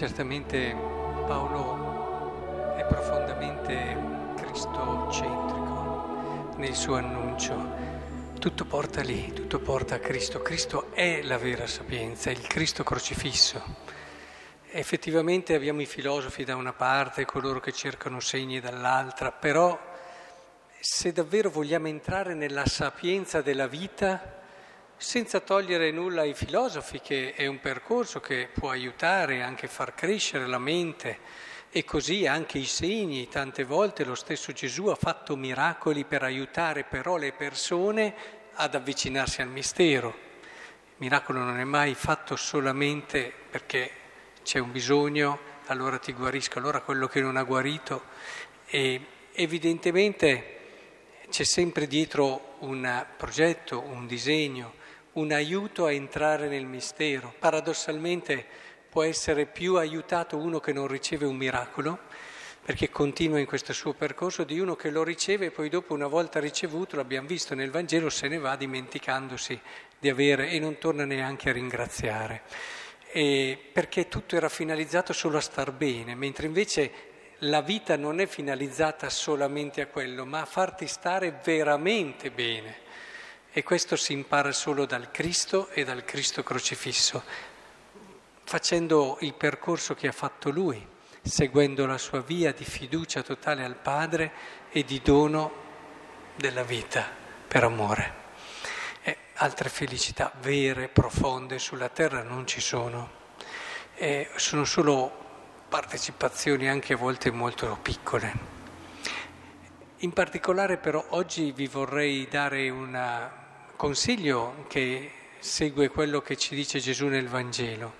Certamente Paolo è profondamente cristocentrico nel suo annuncio. Tutto porta lì, tutto porta a Cristo. Cristo è la vera sapienza, il Cristo crocifisso. Effettivamente abbiamo i filosofi da una parte, coloro che cercano segni dall'altra, però se davvero vogliamo entrare nella sapienza della vita, senza togliere nulla ai filosofi, che è un percorso che può aiutare anche a far crescere la mente e così anche i segni. Tante volte lo stesso Gesù ha fatto miracoli per aiutare però le persone ad avvicinarsi al mistero. Il miracolo non è mai fatto solamente perché c'è un bisogno, allora ti guarisco, allora quello che non ha guarito. E evidentemente c'è sempre dietro un progetto, un disegno un aiuto a entrare nel mistero. Paradossalmente può essere più aiutato uno che non riceve un miracolo, perché continua in questo suo percorso, di uno che lo riceve e poi dopo una volta ricevuto, l'abbiamo visto nel Vangelo, se ne va dimenticandosi di avere e non torna neanche a ringraziare. E perché tutto era finalizzato solo a star bene, mentre invece la vita non è finalizzata solamente a quello, ma a farti stare veramente bene. E questo si impara solo dal Cristo e dal Cristo crocifisso, facendo il percorso che ha fatto Lui, seguendo la sua via di fiducia totale al Padre e di dono della vita per amore. E altre felicità vere, profonde sulla terra non ci sono, e sono solo partecipazioni anche a volte molto piccole. In particolare però oggi vi vorrei dare un consiglio che segue quello che ci dice Gesù nel Vangelo,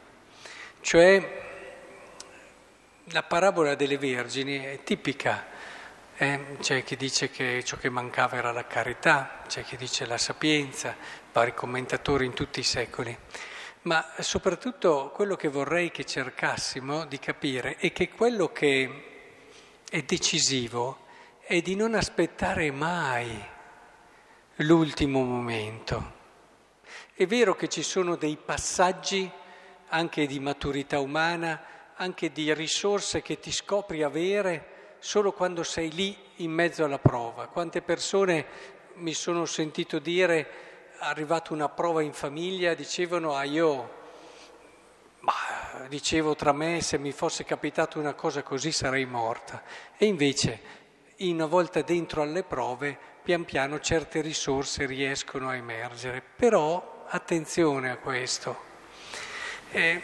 cioè la parabola delle vergini è tipica, eh? c'è chi dice che ciò che mancava era la carità, c'è chi dice la sapienza, vari commentatori in tutti i secoli, ma soprattutto quello che vorrei che cercassimo di capire è che quello che è decisivo è di non aspettare mai l'ultimo momento. È vero che ci sono dei passaggi anche di maturità umana, anche di risorse che ti scopri avere solo quando sei lì in mezzo alla prova. Quante persone mi sono sentito dire, arrivata una prova in famiglia, dicevano, ah io, ma dicevo tra me, se mi fosse capitata una cosa così sarei morta. E invece, una volta dentro alle prove, pian piano certe risorse riescono a emergere. Però attenzione a questo. Eh,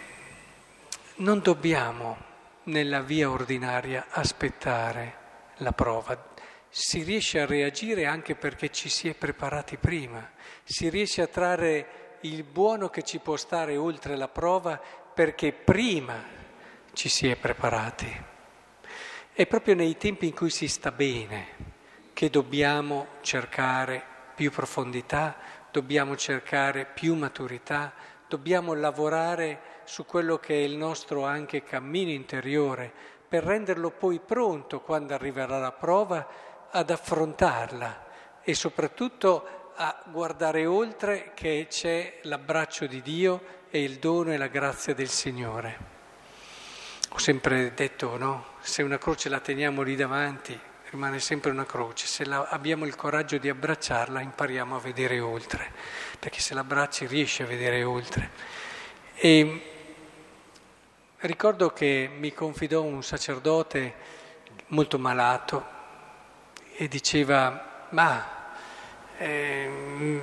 non dobbiamo nella via ordinaria aspettare la prova. Si riesce a reagire anche perché ci si è preparati prima. Si riesce a trarre il buono che ci può stare oltre la prova perché prima ci si è preparati. È proprio nei tempi in cui si sta bene che dobbiamo cercare più profondità, dobbiamo cercare più maturità, dobbiamo lavorare su quello che è il nostro anche cammino interiore per renderlo poi pronto quando arriverà la prova ad affrontarla e soprattutto a guardare oltre che c'è l'abbraccio di Dio e il dono e la grazia del Signore. Ho sempre detto, no? Se una croce la teniamo lì davanti, rimane sempre una croce, se la, abbiamo il coraggio di abbracciarla impariamo a vedere oltre, perché se l'abbracci riesci a vedere oltre. E ricordo che mi confidò un sacerdote molto malato e diceva, ma eh,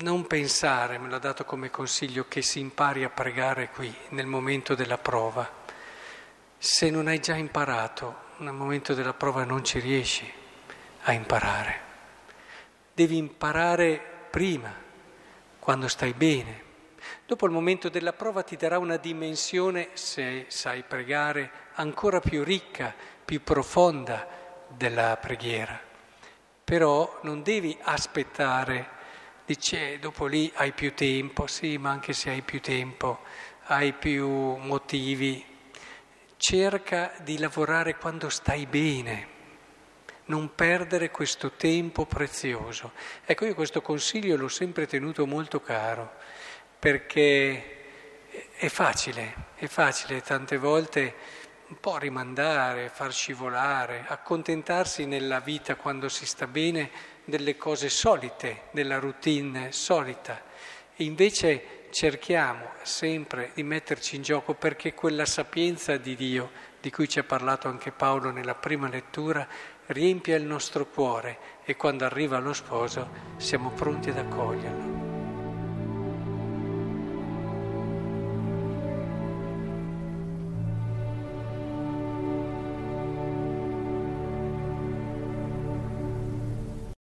non pensare, me l'ha dato come consiglio, che si impari a pregare qui, nel momento della prova, se non hai già imparato nel momento della prova non ci riesci a imparare. Devi imparare prima, quando stai bene. Dopo il momento della prova ti darà una dimensione, se sai pregare, ancora più ricca, più profonda della preghiera. Però non devi aspettare, dice, dopo lì hai più tempo, sì, ma anche se hai più tempo, hai più motivi, cerca di lavorare quando stai bene, non perdere questo tempo prezioso. Ecco, io questo consiglio l'ho sempre tenuto molto caro, perché È facile, è facile tante volte un po' rimandare, far scivolare, accontentarsi nella vita quando si sta bene delle cose solite, della routine solita. Invece cerchiamo sempre di metterci in gioco perché quella sapienza di Dio, di cui ci ha parlato anche Paolo nella prima lettura, riempia il nostro cuore e quando arriva lo sposo siamo pronti ad accoglierlo.